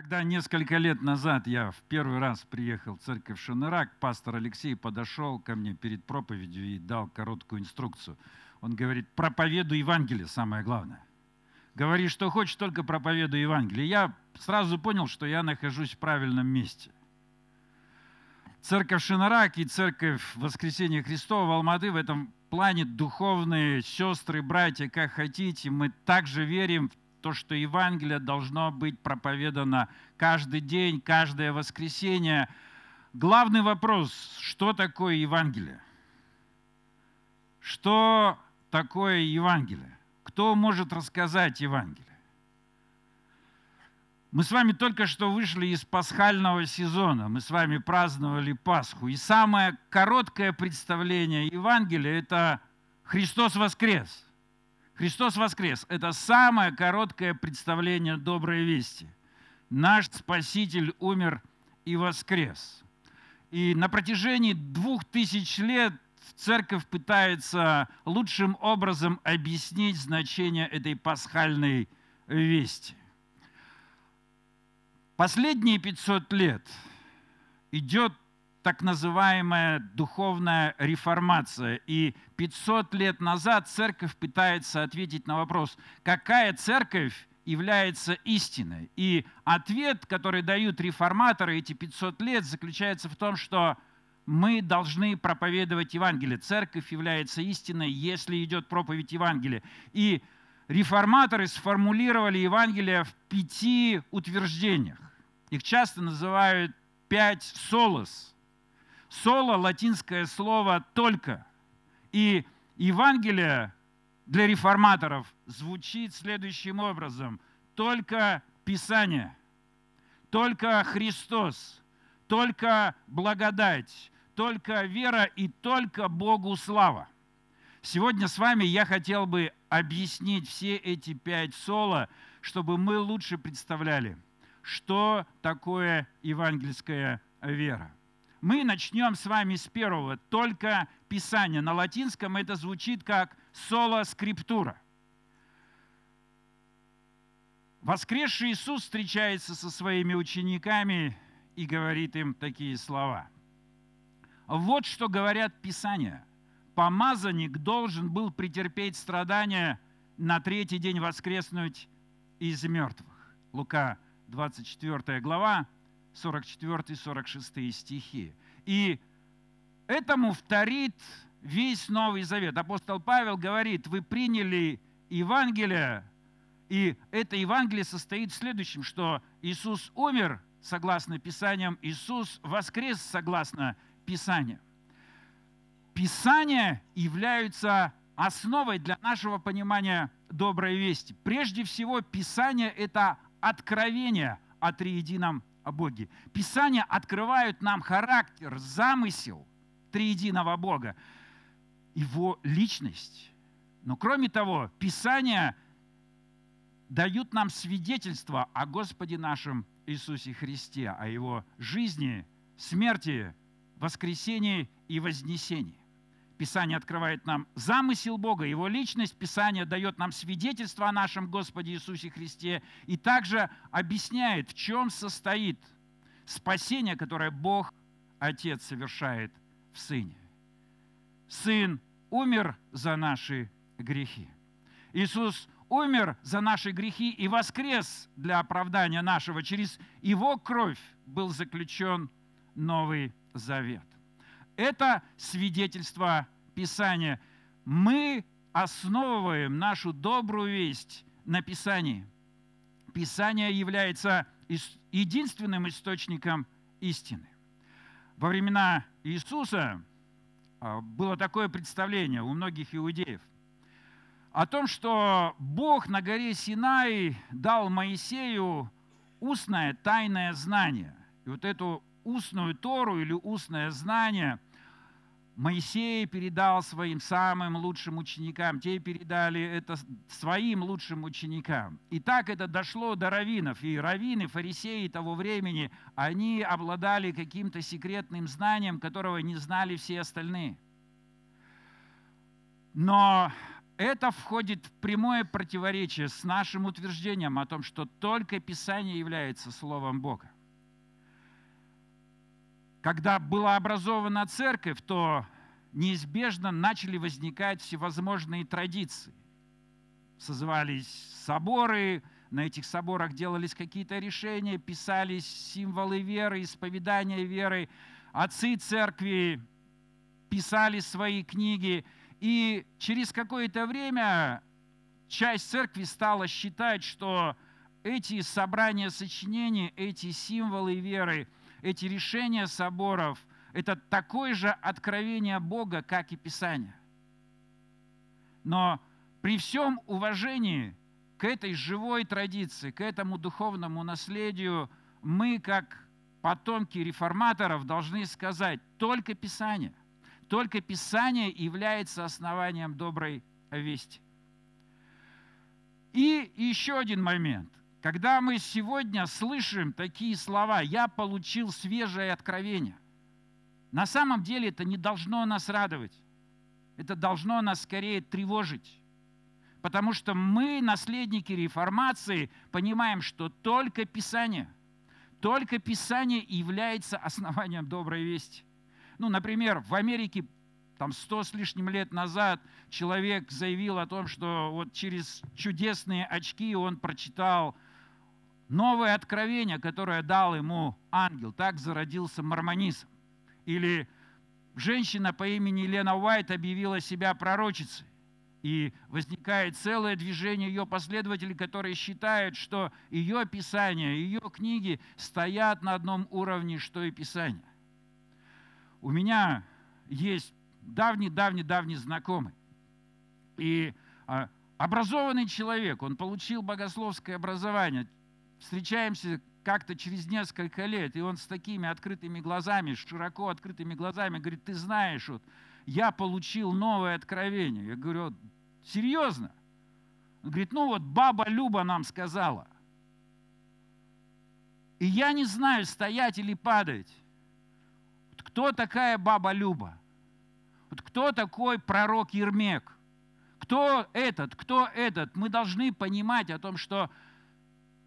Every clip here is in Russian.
Когда несколько лет назад я в первый раз приехал в церковь Шанырак, пастор Алексей подошел ко мне перед проповедью и дал короткую инструкцию. Он говорит, проповедуй Евангелие, самое главное. Говори, что хочешь, только проповедуй Евангелие. Я сразу понял, что я нахожусь в правильном месте. Церковь Шинарак и церковь Воскресения Христова в Алматы в этом плане духовные сестры, братья, как хотите, мы также верим в то, что Евангелие должно быть проповедано каждый день, каждое воскресенье. Главный вопрос, что такое Евангелие? Что такое Евангелие? Кто может рассказать Евангелие? Мы с вами только что вышли из пасхального сезона, мы с вами праздновали Пасху. И самое короткое представление Евангелия – это Христос воскрес – Христос воскрес. Это самое короткое представление доброй вести. Наш Спаситель умер и воскрес. И на протяжении двух тысяч лет церковь пытается лучшим образом объяснить значение этой пасхальной вести. Последние 500 лет идет так называемая духовная реформация. И 500 лет назад церковь пытается ответить на вопрос, какая церковь является истиной. И ответ, который дают реформаторы эти 500 лет, заключается в том, что мы должны проповедовать Евангелие. Церковь является истиной, если идет проповедь Евангелия. И реформаторы сформулировали Евангелие в пяти утверждениях. Их часто называют пять солос – Соло – латинское слово «только». И Евангелие для реформаторов звучит следующим образом. Только Писание, только Христос, только благодать, только вера и только Богу слава. Сегодня с вами я хотел бы объяснить все эти пять соло, чтобы мы лучше представляли, что такое евангельская вера мы начнем с вами с первого, только Писание. На латинском это звучит как соло скриптура. Воскресший Иисус встречается со своими учениками и говорит им такие слова. Вот что говорят Писания. Помазанник должен был претерпеть страдания, на третий день воскреснуть из мертвых. Лука 24 глава, 44-46 стихи. И этому вторит весь Новый Завет. Апостол Павел говорит, вы приняли Евангелие, и это Евангелие состоит в следующем, что Иисус умер, согласно Писаниям, Иисус воскрес, согласно Писаниям. Писания являются основой для нашего понимания доброй вести. Прежде всего, Писание – это откровение о триедином о Боге. Писания открывают нам характер, замысел триединого Бога, его личность. Но кроме того, Писания дают нам свидетельство о Господе нашем Иисусе Христе, о Его жизни, смерти, воскресении и вознесении. Писание открывает нам замысел Бога, Его личность. Писание дает нам свидетельство о нашем Господе Иисусе Христе и также объясняет, в чем состоит спасение, которое Бог, Отец, совершает в Сыне. Сын умер за наши грехи. Иисус умер за наши грехи и воскрес для оправдания нашего. Через Его кровь был заключен Новый Завет. Это свидетельство Писания. Мы основываем нашу добрую весть на Писании. Писание является единственным источником истины. Во времена Иисуса а, было такое представление у многих иудеев о том, что Бог на горе Синай дал Моисею устное тайное знание. И вот эту устную Тору или устное знание – Моисей передал своим самым лучшим ученикам, те передали это своим лучшим ученикам. И так это дошло до раввинов. И раввины, фарисеи того времени, они обладали каким-то секретным знанием, которого не знали все остальные. Но Это входит в прямое противоречие с нашим утверждением о том, что только Писание является Словом Бога. Когда была образована церковь, то неизбежно начали возникать всевозможные традиции. Созывались соборы, на этих соборах делались какие-то решения, писались символы веры, исповедания веры. Отцы церкви писали свои книги. И через какое-то время часть церкви стала считать, что эти собрания сочинений, эти символы веры, эти решения соборов – это такое же откровение Бога, как и Писание. Но при всем уважении к этой живой традиции, к этому духовному наследию, мы, как потомки реформаторов, должны сказать, только Писание, только Писание является основанием доброй вести. И еще один момент. Когда мы сегодня слышим такие слова «я получил свежее откровение», на самом деле это не должно нас радовать. Это должно нас скорее тревожить. Потому что мы, наследники реформации, понимаем, что только Писание, только Писание является основанием доброй вести. Ну, например, в Америке там сто с лишним лет назад человек заявил о том, что вот через чудесные очки он прочитал новое откровение, которое дал ему ангел. Так зародился мормонизм. Или женщина по имени Лена Уайт объявила себя пророчицей. И возникает целое движение ее последователей, которые считают, что ее Писание, ее книги стоят на одном уровне, что и Писание. У меня есть давний-давний-давний знакомый. И а, образованный человек, он получил богословское образование. Встречаемся как-то через несколько лет, и он с такими открытыми глазами, широко открытыми глазами говорит, ты знаешь, вот, я получил новое откровение. Я говорю, серьезно? Он говорит, ну вот баба Люба нам сказала. И я не знаю, стоять или падать. Кто такая баба Люба? Вот кто такой пророк Ермек? Кто этот? Кто этот? Мы должны понимать о том, что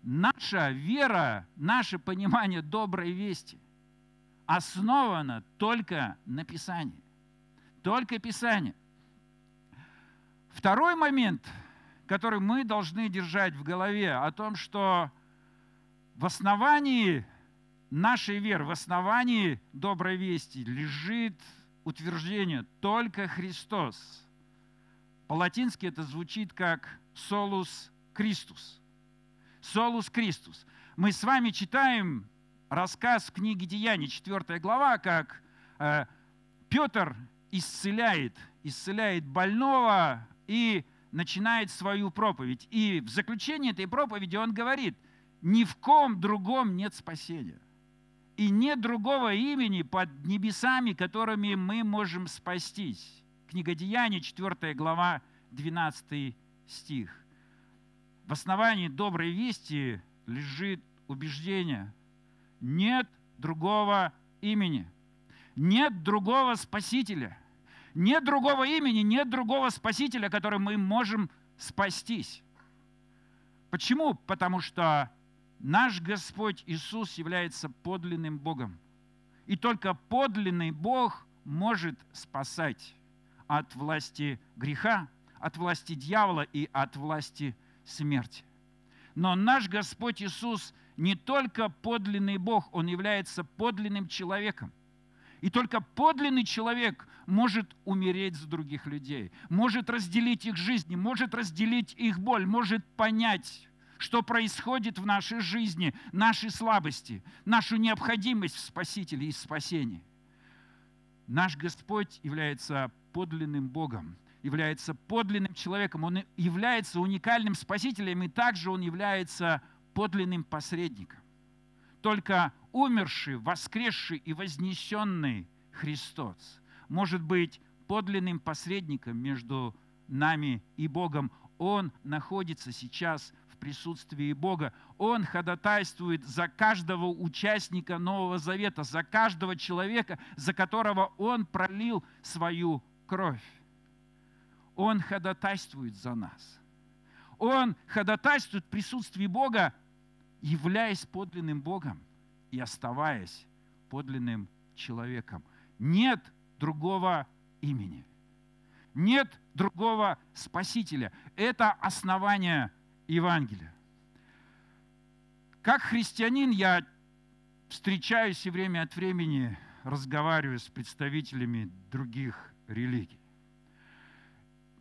наша вера, наше понимание доброй вести основано только на Писании. Только Писание. Второй момент, который мы должны держать в голове, о том, что в основании нашей веры, в основании доброй вести лежит утверждение «только Христос». По-латински это звучит как «solus Christus». «Solus Christus». Мы с вами читаем рассказ в книге Деяний, 4 глава, как э, Петр исцеляет, исцеляет больного и начинает свою проповедь. И в заключении этой проповеди он говорит, ни в ком другом нет спасения. И нет другого имени под небесами, которыми мы можем спастись. Книга Деяний, 4 глава, 12 стих. В основании доброй вести лежит убеждение. Нет другого имени. Нет другого Спасителя – нет другого имени, нет другого Спасителя, которым мы можем спастись. Почему? Потому что наш Господь Иисус является подлинным Богом. И только подлинный Бог может спасать от власти греха, от власти дьявола и от власти смерти. Но наш Господь Иисус не только подлинный Бог, Он является подлинным человеком. И только подлинный человек может умереть за других людей, может разделить их жизни, может разделить их боль, может понять, что происходит в нашей жизни, наши слабости, нашу необходимость в Спасителе и спасении. Наш Господь является подлинным Богом, является подлинным человеком, Он является уникальным Спасителем, и также Он является подлинным посредником. Только умерший, воскресший и вознесенный Христос – может быть подлинным посредником между нами и Богом. Он находится сейчас в присутствии Бога. Он ходатайствует за каждого участника Нового Завета, за каждого человека, за которого Он пролил свою кровь. Он ходатайствует за нас. Он ходатайствует в присутствии Бога, являясь подлинным Богом и оставаясь подлинным человеком. Нет другого имени. Нет другого Спасителя. Это основание Евангелия. Как христианин я встречаюсь и время от времени разговариваю с представителями других религий.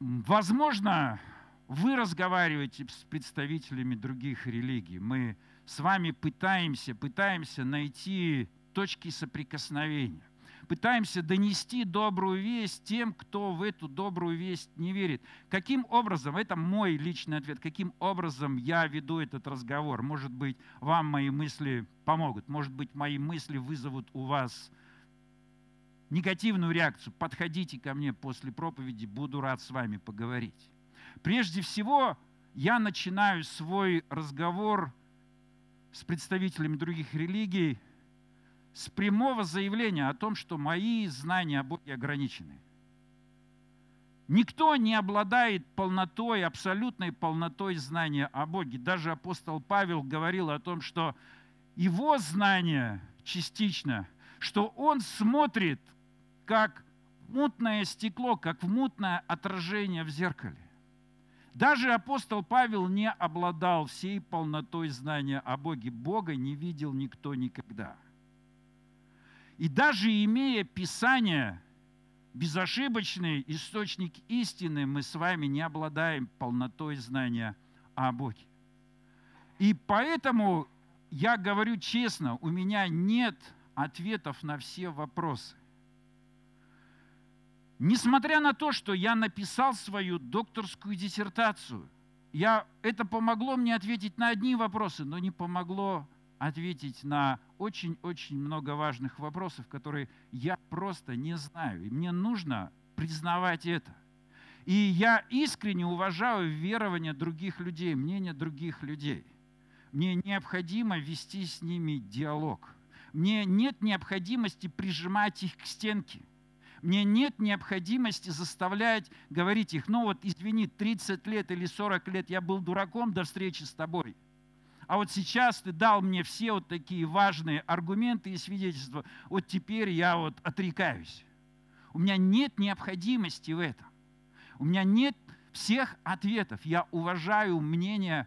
Возможно, вы разговариваете с представителями других религий. Мы с вами пытаемся, пытаемся найти точки соприкосновения. Пытаемся донести добрую весть тем, кто в эту добрую весть не верит. Каким образом, это мой личный ответ, каким образом я веду этот разговор? Может быть, вам мои мысли помогут, может быть, мои мысли вызовут у вас негативную реакцию. Подходите ко мне после проповеди, буду рад с вами поговорить. Прежде всего, я начинаю свой разговор с представителями других религий с прямого заявления о том, что мои знания о Боге ограничены. Никто не обладает полнотой, абсолютной полнотой знания о Боге. Даже апостол Павел говорил о том, что его знание частично, что он смотрит как мутное стекло, как в мутное отражение в зеркале. Даже апостол Павел не обладал всей полнотой знания о Боге. Бога не видел никто никогда. И даже имея Писание, безошибочный источник истины, мы с вами не обладаем полнотой знания о Боге. И поэтому я говорю честно, у меня нет ответов на все вопросы. Несмотря на то, что я написал свою докторскую диссертацию, я, это помогло мне ответить на одни вопросы, но не помогло ответить на очень-очень много важных вопросов, которые я просто не знаю. И мне нужно признавать это. И я искренне уважаю верование других людей, мнение других людей. Мне необходимо вести с ними диалог. Мне нет необходимости прижимать их к стенке – мне нет необходимости заставлять говорить их, ну вот извини, 30 лет или 40 лет я был дураком до встречи с тобой. А вот сейчас ты дал мне все вот такие важные аргументы и свидетельства. Вот теперь я вот отрекаюсь. У меня нет необходимости в этом. У меня нет всех ответов. Я уважаю мнение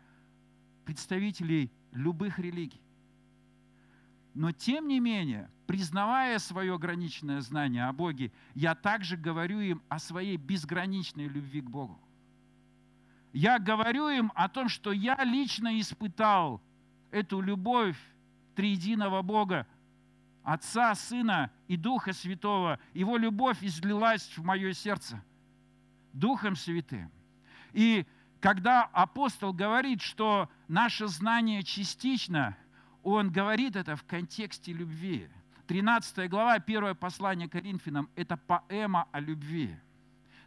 представителей любых религий. Но тем не менее, признавая свое ограниченное знание о Боге, я также говорю им о своей безграничной любви к Богу. Я говорю им о том, что я лично испытал эту любовь триединого Бога, Отца, Сына и Духа Святого. Его любовь излилась в мое сердце Духом Святым. И когда апостол говорит, что наше знание частично – он говорит это в контексте любви. 13 глава, первое послание Коринфянам – это поэма о любви.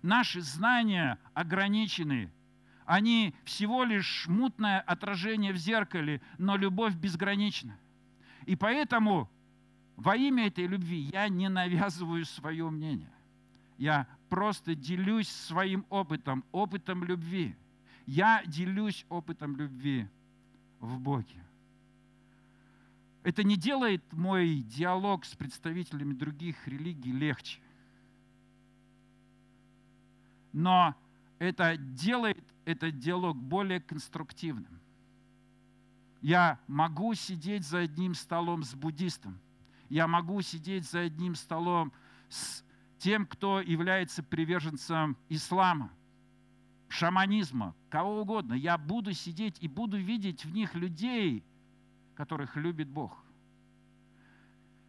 Наши знания ограничены. Они всего лишь мутное отражение в зеркале, но любовь безгранична. И поэтому во имя этой любви я не навязываю свое мнение. Я просто делюсь своим опытом, опытом любви. Я делюсь опытом любви в Боге. Это не делает мой диалог с представителями других религий легче. Но это делает этот диалог более конструктивным. Я могу сидеть за одним столом с буддистом. Я могу сидеть за одним столом с тем, кто является приверженцем ислама, шаманизма, кого угодно. Я буду сидеть и буду видеть в них людей, которых любит Бог,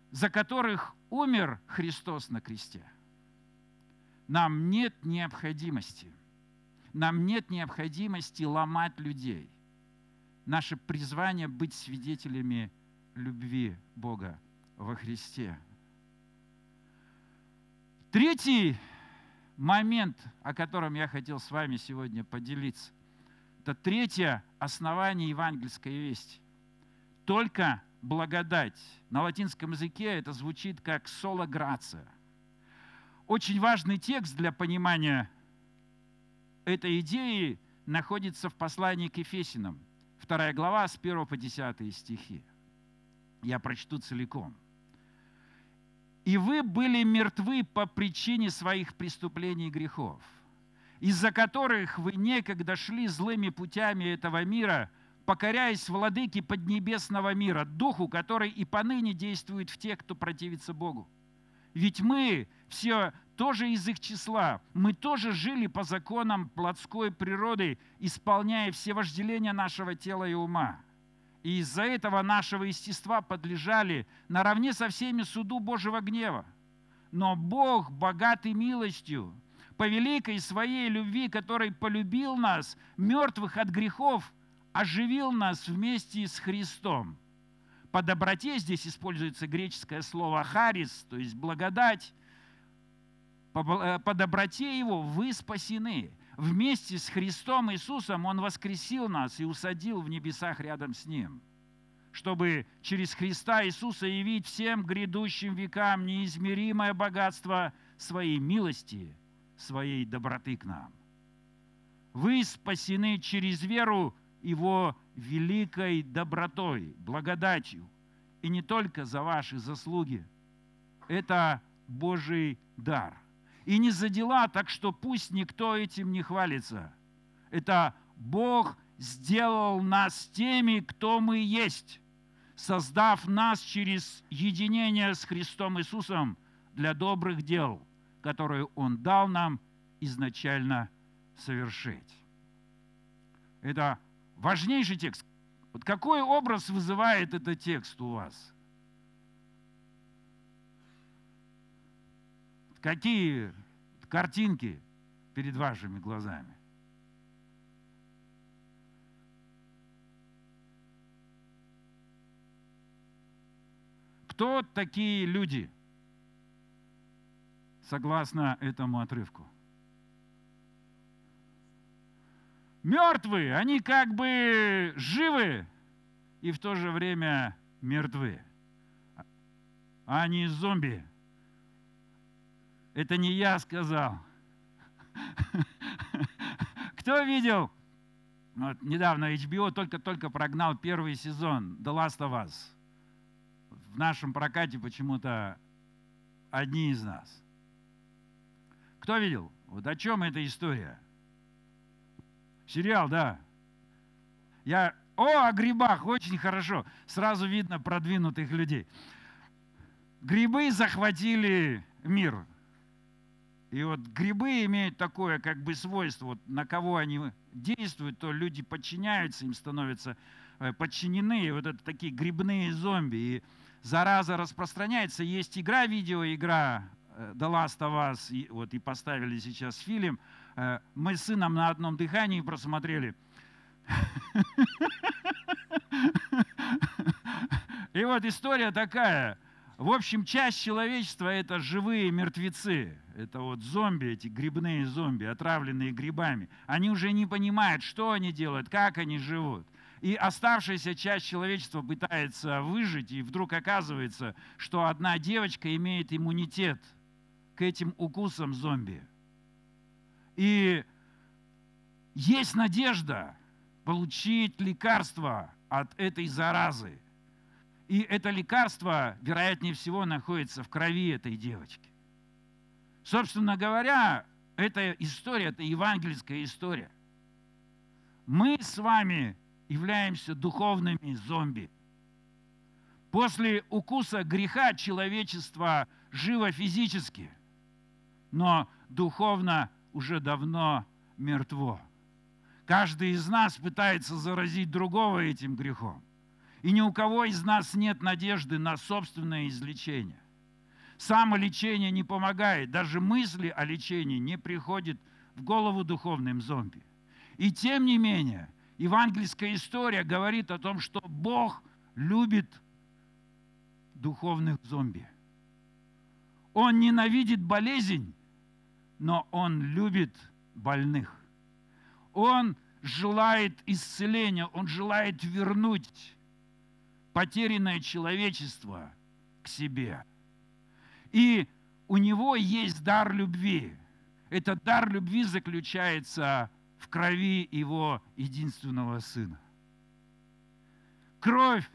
за которых умер Христос на кресте. Нам нет необходимости, нам нет необходимости ломать людей. Наше призвание быть свидетелями любви Бога во Христе. Третий момент, о котором я хотел с вами сегодня поделиться, это третье основание евангельской вести только благодать. На латинском языке это звучит как соло грация. Очень важный текст для понимания этой идеи находится в послании к Ефесинам, 2 глава с 1 по 10 стихи. Я прочту целиком. «И вы были мертвы по причине своих преступлений и грехов, из-за которых вы некогда шли злыми путями этого мира, покоряясь владыке поднебесного мира, духу, который и поныне действует в тех, кто противится Богу. Ведь мы все тоже из их числа. Мы тоже жили по законам плотской природы, исполняя все вожделения нашего тела и ума. И из-за этого нашего естества подлежали наравне со всеми суду Божьего гнева. Но Бог, богатый милостью, по великой своей любви, который полюбил нас, мертвых от грехов, оживил нас вместе с Христом. По доброте здесь используется греческое слово «харис», то есть благодать. По, э, по доброте Его вы спасены. Вместе с Христом Иисусом Он воскресил нас и усадил в небесах рядом с Ним, чтобы через Христа Иисуса явить всем грядущим векам неизмеримое богатство Своей милости, Своей доброты к нам. Вы спасены через веру Его великой добротой, благодатью. И не только за ваши заслуги. Это Божий дар. И не за дела, так что пусть никто этим не хвалится. Это Бог сделал нас теми, кто мы есть, создав нас через единение с Христом Иисусом для добрых дел, которые Он дал нам изначально совершить. Это Важнейший текст. Вот какой образ вызывает этот текст у вас? Какие картинки перед вашими глазами? Кто такие люди, согласно этому отрывку? Мертвые, они как бы живы и в то же время мертвы. Они зомби. Это не я сказал. Кто видел? Вот, недавно HBO только-только прогнал первый сезон The Last of Us. В нашем прокате почему-то одни из нас. Кто видел? Вот о чем эта история? Сериал, да. Я, о, о грибах, очень хорошо. Сразу видно продвинутых людей. Грибы захватили мир. И вот грибы имеют такое как бы свойство, вот на кого они действуют, то люди подчиняются, им становятся э, подчинены. И вот это такие грибные зомби. И зараза распространяется. Есть игра, видеоигра э, The Last of Us, и, вот и поставили сейчас фильм – мы с сыном на одном дыхании просмотрели. И вот история такая. В общем, часть человечества – это живые мертвецы. Это вот зомби, эти грибные зомби, отравленные грибами. Они уже не понимают, что они делают, как они живут. И оставшаяся часть человечества пытается выжить, и вдруг оказывается, что одна девочка имеет иммунитет к этим укусам зомби. И есть надежда получить лекарство от этой заразы. И это лекарство, вероятнее всего, находится в крови этой девочки. Собственно говоря, эта история, это евангельская история. Мы с вами являемся духовными зомби. После укуса греха человечество живо физически, но духовно уже давно мертво. Каждый из нас пытается заразить другого этим грехом. И ни у кого из нас нет надежды на собственное излечение. Самолечение не помогает, даже мысли о лечении не приходят в голову духовным зомби. И тем не менее, евангельская история говорит о том, что Бог любит духовных зомби. Он ненавидит болезнь, но Он любит больных. Он желает исцеления, Он желает вернуть потерянное человечество к себе. И у Него есть дар любви. Этот дар любви заключается в крови Его единственного Сына. Кровь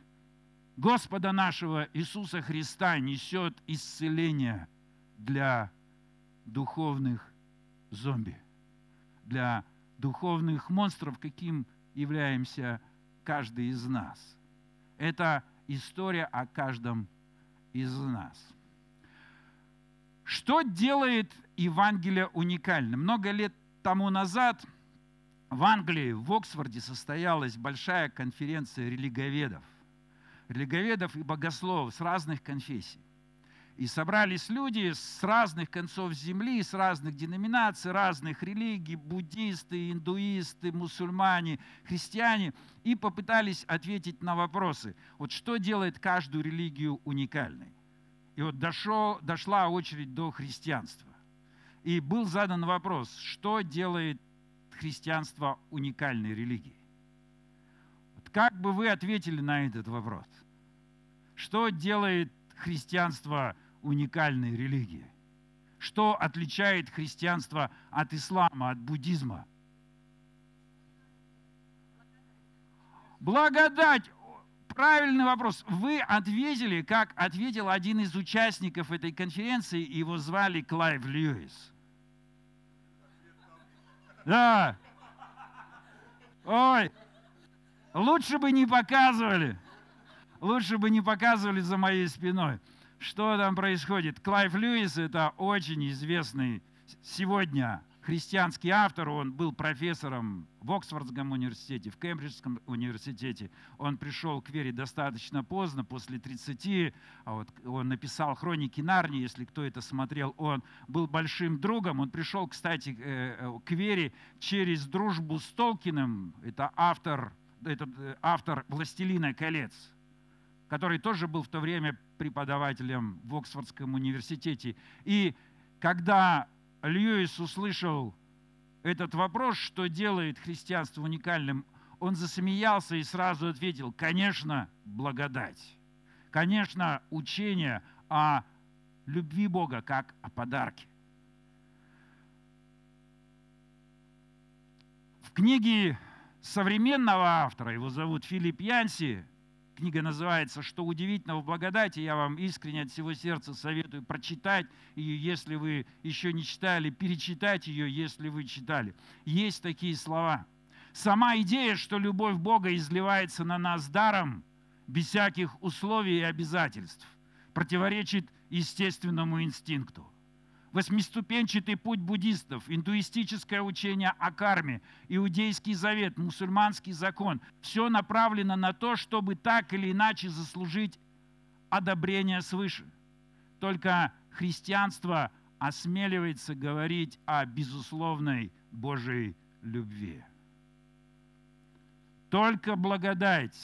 Господа нашего Иисуса Христа несет исцеление для духовных зомби, для духовных монстров, каким являемся каждый из нас. Это история о каждом из нас. Что делает Евангелие уникальным? Много лет тому назад в Англии, в Оксфорде состоялась большая конференция религоведов. Религоведов и богословов с разных конфессий. И собрались люди с разных концов земли, с разных деноминаций, разных религий, буддисты, индуисты, мусульмане, христиане, и попытались ответить на вопросы. Вот что делает каждую религию уникальной? И вот дошел, дошла очередь до христианства. И был задан вопрос, что делает христианство уникальной религией? Вот как бы вы ответили на этот вопрос? Что делает христианство уникальной религии. Что отличает христианство от ислама, от буддизма? Благодать. Правильный вопрос. Вы ответили, как ответил один из участников этой конференции, его звали Клайв Льюис. Да. Ой, лучше бы не показывали. Лучше бы не показывали за моей спиной. Что там происходит? Клайв Льюис – это очень известный сегодня христианский автор. Он был профессором в Оксфордском университете, в Кембриджском университете. Он пришел к вере достаточно поздно, после 30. А вот он написал «Хроники Нарнии», если кто это смотрел. Он был большим другом. Он пришел, кстати, э, э, к вере через дружбу с Толкиным. Это автор, этот э, автор «Властелина колец» который тоже был в то время преподавателем в Оксфордском университете. И когда Льюис услышал этот вопрос, что делает христианство уникальным, он засмеялся и сразу ответил, конечно, благодать. Конечно, учение о любви Бога как о подарке. В книге современного автора, его зовут Филипп Янси, Книга называется «Что удивительного в благодати». Я вам искренне от всего сердца советую прочитать ее, если вы еще не читали, перечитать ее, если вы читали. Есть такие слова. Сама идея, что любовь Бога изливается на нас даром, без всяких условий и обязательств, противоречит естественному инстинкту восьмиступенчатый путь буддистов, индуистическое учение о карме, иудейский завет, мусульманский закон. Все направлено на то, чтобы так или иначе заслужить одобрение свыше. Только христианство осмеливается говорить о безусловной Божьей любви. Только благодать,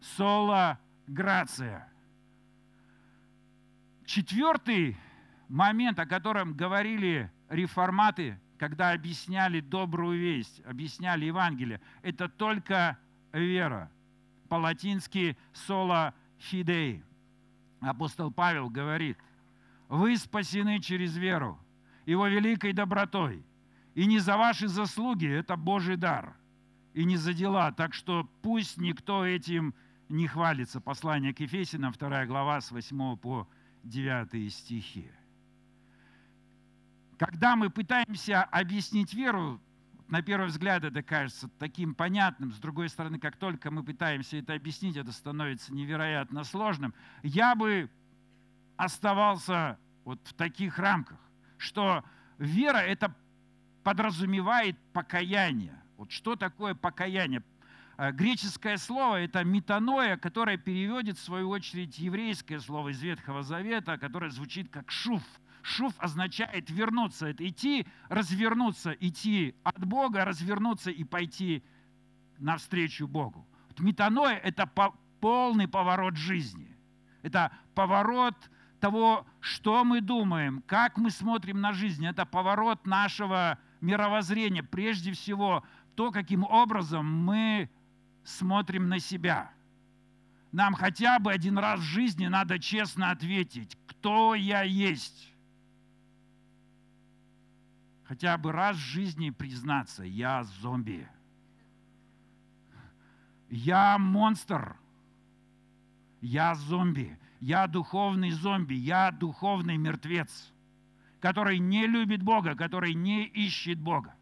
соло грация. Четвертый момент, о котором говорили реформаты, когда объясняли добрую весть, объясняли Евангелие, это только вера. По-латински «sola fidei». Апостол Павел говорит, вы спасены через веру, его великой добротой. И не за ваши заслуги, это Божий дар, и не за дела. Так что пусть никто этим не хвалится. Послание к Ефесинам, 2 глава, с 8 по 9 стихи. Когда мы пытаемся объяснить веру, на первый взгляд это кажется таким понятным, с другой стороны, как только мы пытаемся это объяснить, это становится невероятно сложным. Я бы оставался вот в таких рамках, что вера это подразумевает покаяние. Вот что такое покаяние? Э, греческое слово – это метаноя, которое переводит, в свою очередь, еврейское слово из Ветхого Завета, которое звучит как шуф – Шуф означает вернуться, это идти, развернуться, идти от Бога, развернуться и пойти навстречу Богу. Вот метаноя – это полный поворот жизни. Это поворот того, что мы думаем, как мы смотрим на жизнь. Это поворот нашего мировоззрения. Прежде всего, то, каким образом мы смотрим на себя. Нам хотя бы один раз в жизни надо честно ответить, кто я есть хотя бы раз в жизни признаться, я зомби. Я монстр. Я зомби. Я духовный зомби. Я духовный мертвец, который не любит Бога, который не ищет Бога.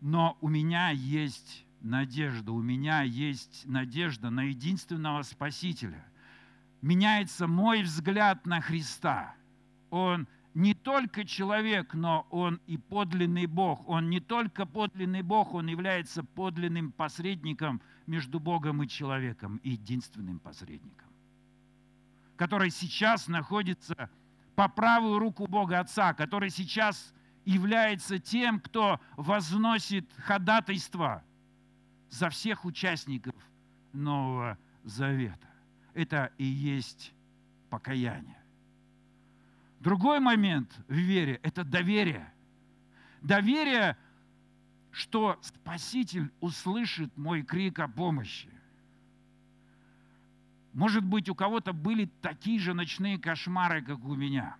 Но у меня есть надежда, у меня есть надежда на единственного Спасителя. Меняется мой взгляд на Христа. Он не только человек, но он и подлинный Бог. Он не только подлинный Бог, он является подлинным посредником между Богом и человеком, единственным посредником, который сейчас находится по правую руку Бога Отца, который сейчас является тем, кто возносит ходатайство за всех участников Нового Завета. Это и есть покаяние. Другой момент в вере – это доверие. Доверие, что Спаситель услышит мой крик о помощи. Может быть, у кого-то были такие же ночные кошмары, как у меня.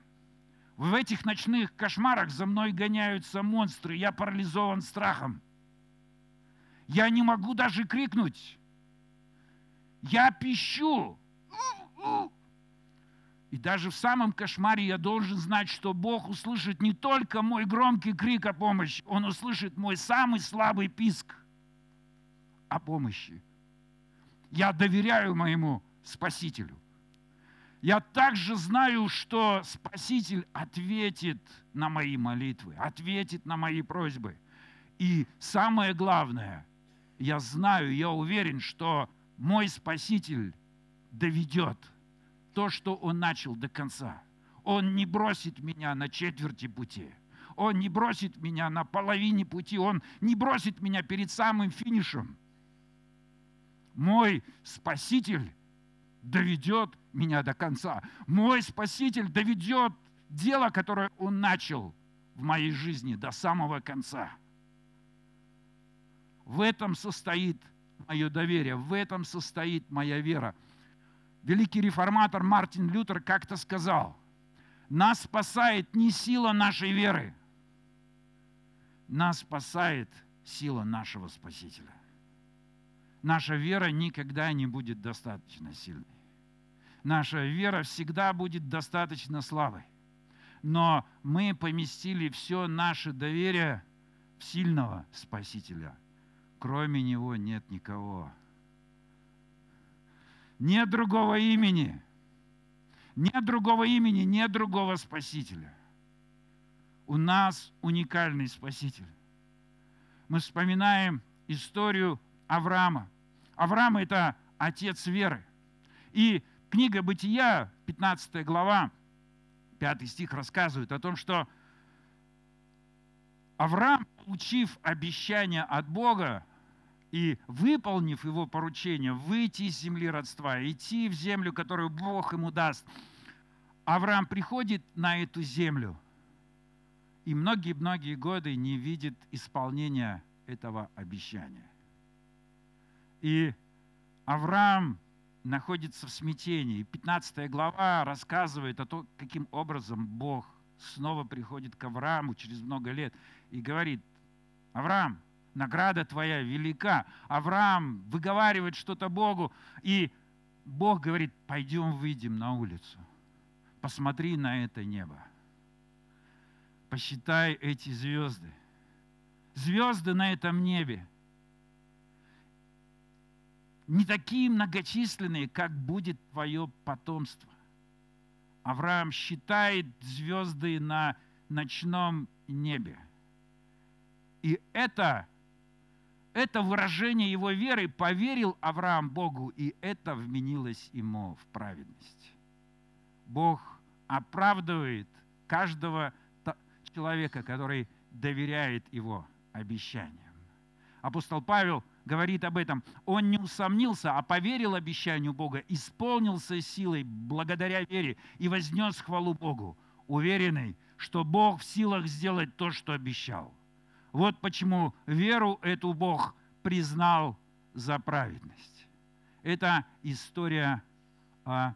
В этих ночных кошмарах за мной гоняются монстры, я парализован страхом. Я не могу даже крикнуть. Я пищу. И даже в самом кошмаре я должен знать, что Бог услышит не только мой громкий крик о помощи, Он услышит мой самый слабый писк о помощи. Я доверяю моему Спасителю. Я также знаю, что Спаситель ответит на мои молитвы, ответит на мои просьбы. И самое главное, я знаю, я уверен, что мой Спаситель доведет – то, что Он начал до конца. Он не бросит меня на четверти пути. Он не бросит меня на половине пути. Он не бросит меня перед самым финишем. Мой Спаситель доведет меня до конца. Мой Спаситель доведет дело, которое Он начал в моей жизни до самого конца. В этом состоит мое доверие, в этом состоит моя вера великий реформатор Мартин Лютер как-то сказал, нас спасает не сила нашей веры, нас спасает сила нашего Спасителя. Наша вера никогда не будет достаточно сильной. Наша вера всегда будет достаточно слабой. Но мы поместили все наше доверие в сильного Спасителя. Кроме Него нет никого. Нет другого имени. Нет другого имени, нет другого Спасителя. У нас уникальный Спаситель. Мы вспоминаем историю Авраама. Авраам – это отец веры. И книга «Бытия», 15 глава, 5 стих рассказывает о том, что Авраам, получив обещание от Бога, и выполнив его поручение, выйти из земли родства, идти в землю, которую Бог ему даст, Авраам приходит на эту землю и многие-многие годы не видит исполнения этого обещания. И Авраам находится в смятении. И 15 глава рассказывает о том, каким образом Бог снова приходит к Аврааму через много лет и говорит, Авраам, награда твоя велика. Авраам выговаривает что-то Богу, и Бог говорит, пойдем выйдем на улицу, посмотри на это небо, посчитай эти звезды. Звезды на этом небе не такие многочисленные, как будет твое потомство. Авраам считает звезды на ночном небе. И это это выражение его веры поверил Авраам Богу, и это вменилось ему в праведность. Бог оправдывает каждого человека, который доверяет его обещаниям. Апостол Павел говорит об этом. Он не усомнился, а поверил обещанию Бога, исполнился силой благодаря вере и вознес хвалу Богу, уверенный, что Бог в силах сделать то, что обещал. Вот почему веру эту Бог признал за праведность. Это история о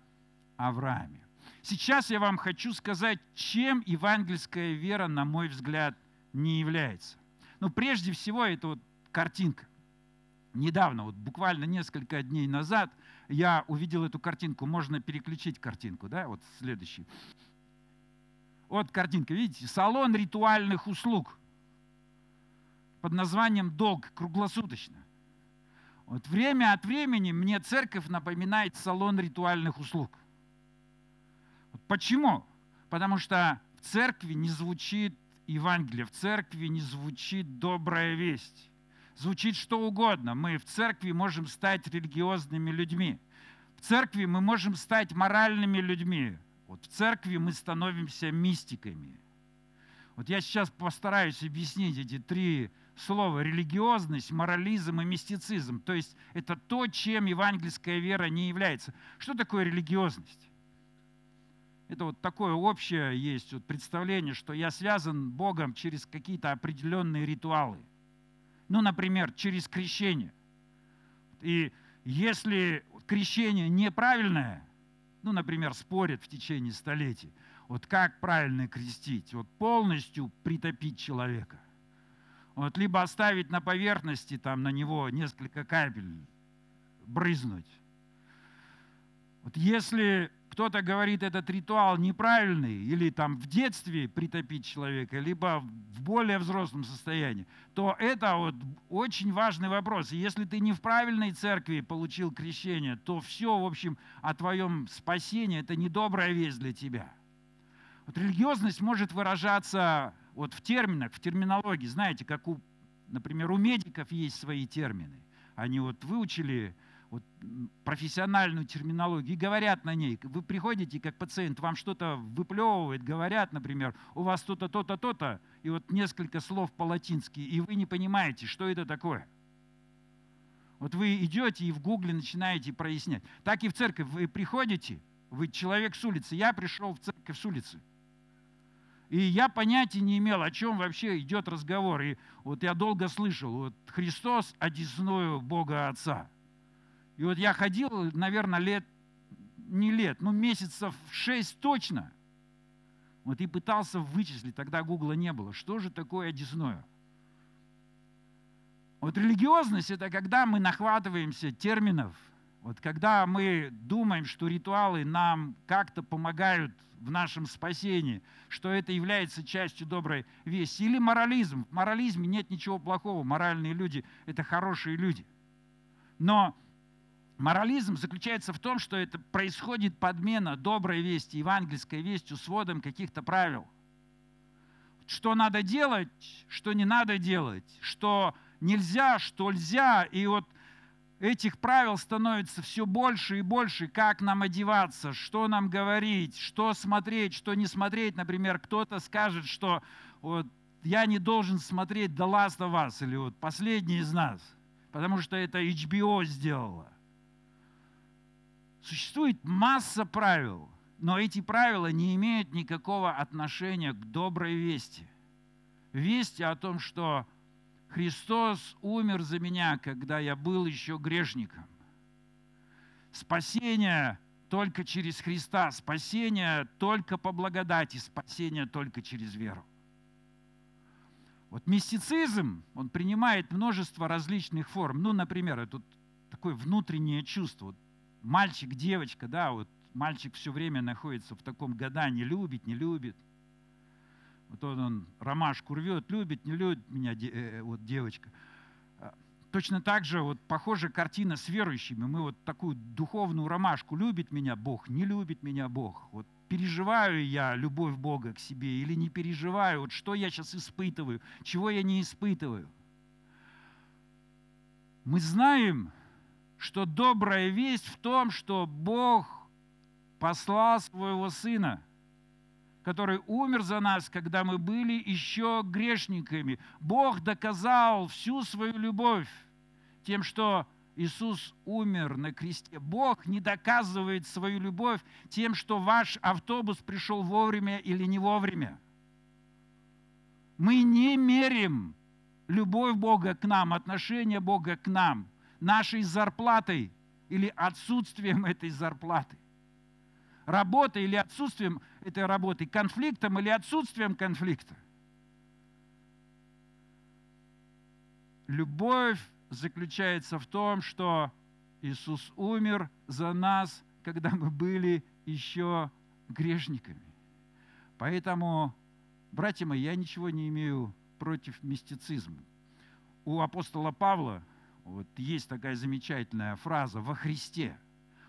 Аврааме. Сейчас я вам хочу сказать, чем евангельская вера, на мой взгляд, не является. Ну, прежде всего, это вот картинка. Недавно, вот буквально несколько дней назад, я увидел эту картинку. Можно переключить картинку, да, вот следующий. Вот картинка, видите, салон ритуальных услуг под названием «Долг» круглосуточно. Вот время от времени мне церковь напоминает салон ритуальных услуг. Почему? Потому что в церкви не звучит Евангелие, в церкви не звучит добрая весть. Звучит что угодно. Мы в церкви можем стать религиозными людьми. В церкви мы можем стать моральными людьми. Вот в церкви мы становимся мистиками. Вот я сейчас постараюсь объяснить эти три слова религиозность, морализм и мистицизм. То есть это то, чем евангельская вера не является. Что такое религиозность? Это вот такое общее есть вот представление, что я связан Богом через какие-то определенные ритуалы. Ну, например, через крещение. И если крещение неправильное, ну, например, спорят в течение столетий, вот как правильно крестить? Вот полностью притопить человека. Вот либо оставить на поверхности, там на него несколько капель брызнуть. Вот если кто-то говорит, этот ритуал неправильный, или там в детстве притопить человека, либо в более взрослом состоянии, то это вот очень важный вопрос. Если ты не в правильной церкви получил крещение, то все, в общем, о твоем спасении – это недобрая весть для тебя. Вот религиозность может выражаться вот в терминах, в терминологии. Знаете, как у, например, у медиков есть свои термины. Они вот выучили вот, профессиональную терминологию и говорят на ней. Вы приходите, как пациент, вам что-то выплевывает, говорят, например, у вас то-то, то-то, то-то, и вот несколько слов по-латински, и вы не понимаете, что это такое. Вот вы идете и в гугле начинаете прояснять. Так и в церковь вы приходите, вы человек с улицы, я пришел в церковь с улицы. И я понятия не имел, о чем вообще идет разговор. И вот я долго слышал, вот Христос одесную Бога Отца – и вот я ходил, наверное, лет, не лет, ну месяцев шесть точно. Вот и пытался вычислить, тогда Гугла не было, что же такое одесное. Вот религиозность – это когда мы нахватываемся терминов, вот когда мы думаем, что ритуалы нам как-то помогают в нашем спасении, что это является частью доброй вести. Или морализм. В морализме нет ничего плохого. Моральные люди – это хорошие люди. Но Морализм заключается в том, что это происходит подмена доброй вести, евангельской вестью с вводом каких-то правил. Что надо делать, что не надо делать, что нельзя, что нельзя. И вот этих правил становится все больше и больше, как нам одеваться, что нам говорить, что смотреть, что не смотреть. Например, кто-то скажет, что вот, я не должен смотреть The Last of Us или вот «Последний из нас», потому что это HBO сделала. Существует масса правил, но эти правила не имеют никакого отношения к доброй вести. Вести о том, что Христос умер за меня, когда я был еще грешником. Спасение только через Христа, спасение только по благодати, спасение только через веру. Вот мистицизм, он принимает множество различных форм. Ну, например, это такое внутреннее чувство мальчик, девочка, да, вот мальчик все время находится в таком гадании, любит, не любит. Вот он, он ромашку рвет, любит, не любит меня э, э, вот девочка. А, точно так же вот похожая картина с верующими. Мы вот такую духовную ромашку, любит меня Бог, не любит меня Бог. Вот переживаю я любовь Бога к себе или не переживаю, вот что я сейчас испытываю, чего я не испытываю. Мы знаем, что добрая весть в том, что Бог послал своего Сына, который умер за нас, когда мы были еще грешниками. Бог доказал всю свою любовь тем, что Иисус умер на кресте. Бог не доказывает свою любовь тем, что ваш автобус пришел вовремя или не вовремя. Мы не мерим любовь Бога к нам, отношение Бога к нам – нашей зарплатой или отсутствием этой зарплаты. Работой или отсутствием этой работы, конфликтом или отсутствием конфликта. Любовь заключается в том, что Иисус умер за нас, когда мы были еще грешниками. Поэтому, братья мои, я ничего не имею против мистицизма. У апостола Павла вот есть такая замечательная фраза «во Христе».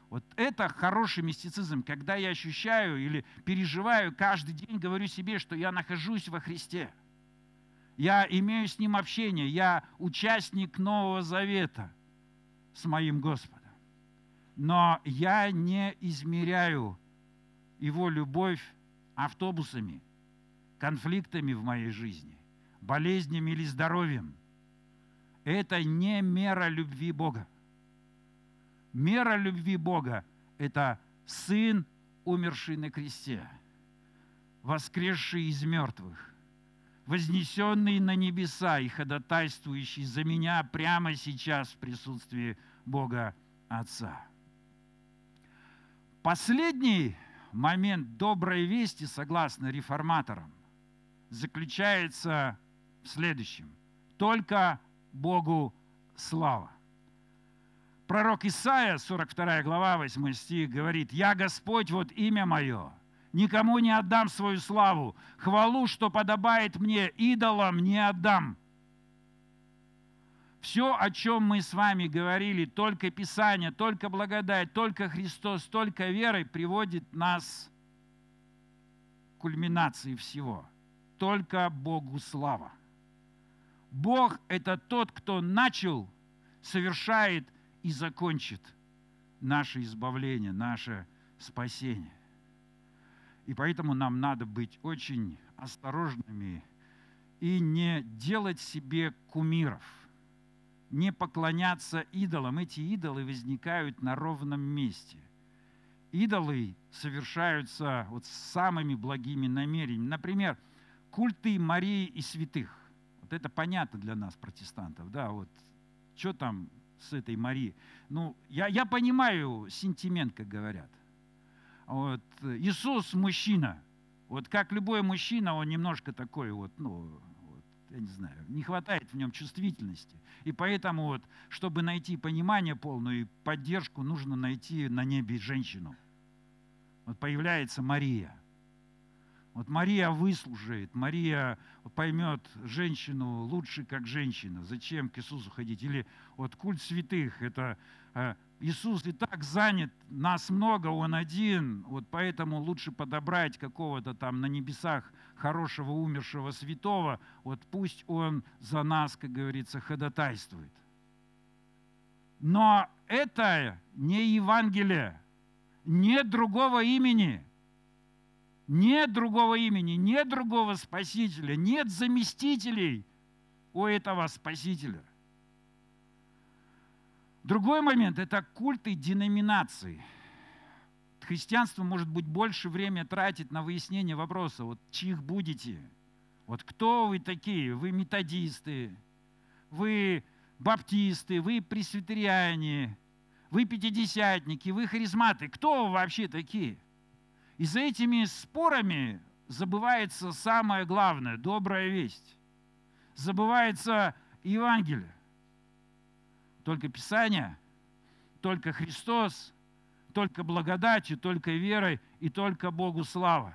Вот это хороший мистицизм, когда я ощущаю или переживаю каждый день, говорю себе, что я нахожусь во Христе. Я имею с Ним общение, я участник Нового Завета с моим Господом. Но я не измеряю Его любовь автобусами, конфликтами в моей жизни, болезнями или здоровьем. Это не мера любви Бога. Мера любви Бога – это Сын, умерший на кресте, воскресший из мертвых, вознесенный на небеса и ходатайствующий за меня прямо сейчас в присутствии Бога Отца. Последний момент доброй вести, согласно реформаторам, заключается в следующем. Только Богу слава. Пророк Исаия, 42 глава, 8 стих, говорит, «Я Господь, вот имя мое, никому не отдам свою славу, хвалу, что подобает мне, идолам не отдам». Все, о чем мы с вами говорили, только Писание, только благодать, только Христос, только верой приводит нас к кульминации всего. Только Богу слава. Бог – это тот, кто начал, совершает и закончит наше избавление, наше спасение. И поэтому нам надо быть очень осторожными и не делать себе кумиров – не поклоняться идолам. Эти идолы возникают на ровном месте. Идолы совершаются вот с самыми благими намерениями. Например, культы Марии и святых. Вот это понятно для нас, протестантов. Да, вот что там с этой Марией? Ну, я, я понимаю сентимент, как говорят. Вот, Иисус мужчина. Вот как любой мужчина, он немножко такой вот, ну, я не знаю, не хватает в нем чувствительности. И поэтому вот, чтобы найти понимание полную и поддержку, нужно найти на небе женщину. Вот появляется Мария. Вот Мария выслужит, Мария поймет женщину лучше, как женщина. Зачем к Иисусу ходить? Или вот культ святых, это э, Иисус и так занят, нас много, Он один, вот поэтому лучше подобрать какого-то там на небесах хорошего умершего святого, вот пусть Он за нас, как говорится, ходатайствует. Но это не Евангелие, нет другого имени, нет другого имени, нет другого Спасителя, нет заместителей у этого Спасителя – Другой момент – это культы деноминации. Христианство может быть больше времени тратить на выяснение вопроса, вот чьих будете, вот кто вы такие, вы методисты, вы баптисты, вы пресвитериане, вы пятидесятники, вы харизматы, кто вы вообще такие? И за этими спорами забывается самое главное – добрая весть. Забывается Евангелие. Только Писание, только Христос, только благодатью, только верой и только Богу слава.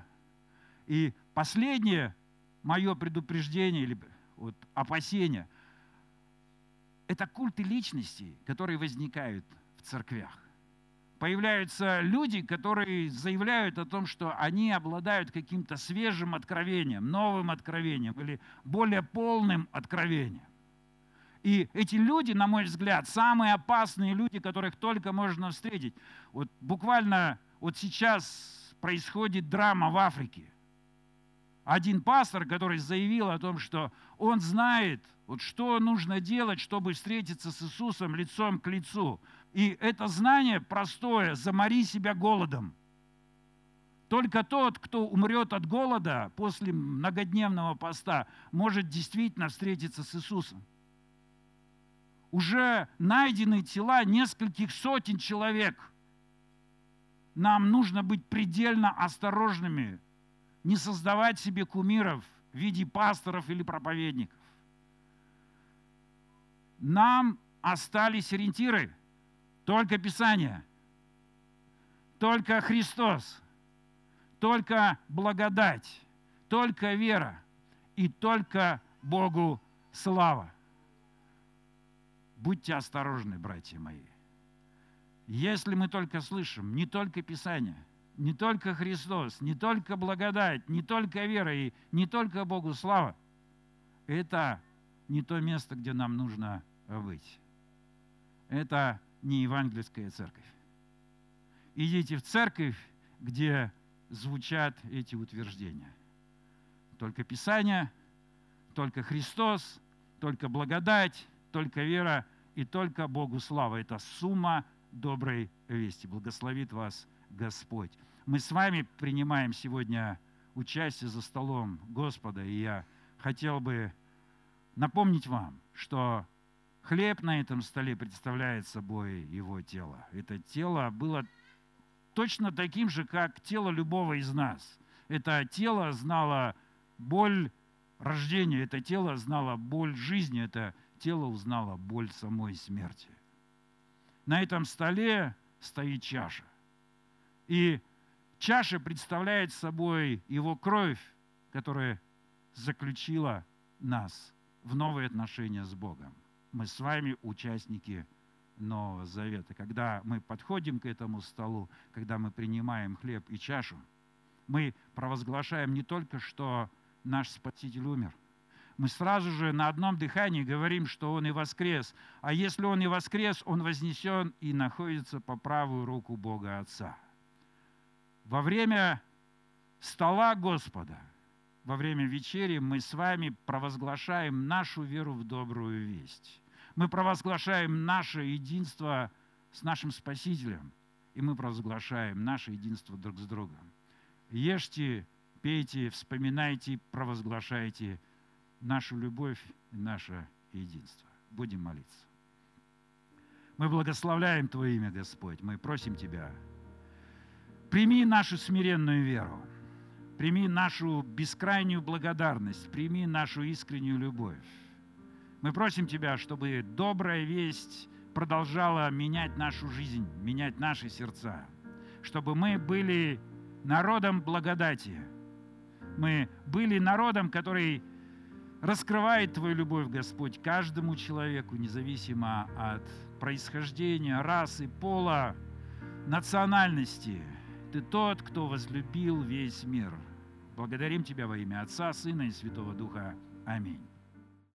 И последнее мое предупреждение или вот, опасение – это культы личностей, которые возникают в церквях. Появляются люди, которые заявляют о том, что они обладают каким-то свежим откровением, новым откровением или более полным откровением. И эти люди, на мой взгляд, самые опасные люди, которых только можно встретить. Вот буквально вот сейчас происходит драма в Африке. Один пастор, который заявил о том, что он знает, вот что нужно делать, чтобы встретиться с Иисусом лицом к лицу. И это знание простое – замори себя голодом. Только тот, кто умрет от голода после многодневного поста, может действительно встретиться с Иисусом уже найдены тела нескольких сотен человек. нам нужно быть предельно осторожными, не создавать себе кумиров в виде пасторов или проповедников. Нам остались ориентиры, только Писание, только Христос, только благодать, только вера и только Богу слава. Будьте осторожны, братья мои. Если мы только слышим, не только Писание, не только Христос, не только благодать, не только вера и не только Богу слава, это не то место, где нам нужно быть. Это не евангельская церковь. Идите в церковь, где звучат эти утверждения. Только Писание, только Христос, только благодать, только вера и только Богу слава. Это сумма доброй вести. Благословит вас Господь. Мы с вами принимаем сегодня участие за столом Господа, и я хотел бы напомнить вам, что хлеб на этом столе представляет собой его тело. Это тело было точно таким же, как тело любого из нас. Это тело знало боль рождения, это тело знало боль жизни, это тело узнало боль самой смерти. На этом столе стоит чаша. И чаша представляет собой его кровь, которая заключила нас в новые отношения с Богом. Мы с вами участники Нового Завета. Когда мы подходим к этому столу, когда мы принимаем хлеб и чашу, мы провозглашаем не только, что наш Спаситель умер, мы сразу же на одном дыхании говорим, что Он и воскрес. А если Он и воскрес, Он вознесен и находится по правую руку Бога Отца. Во время стола Господа, во время вечери мы с вами провозглашаем нашу веру в добрую весть. Мы провозглашаем наше единство с нашим Спасителем, и мы провозглашаем наше единство друг с другом. Ешьте, пейте, вспоминайте, провозглашайте – нашу любовь и наше единство. Будем молиться. Мы благословляем Твое имя, Господь. Мы просим Тебя, прими нашу смиренную веру, прими нашу бескрайнюю благодарность, прими нашу искреннюю любовь. Мы просим Тебя, чтобы добрая весть продолжала менять нашу жизнь, менять наши сердца, чтобы мы были народом благодати. Мы были народом, который раскрывает Твою любовь, Господь, каждому человеку, независимо от происхождения, расы, пола, национальности. Ты тот, кто возлюбил весь мир. Благодарим Тебя во имя Отца, Сына и Святого Духа. Аминь.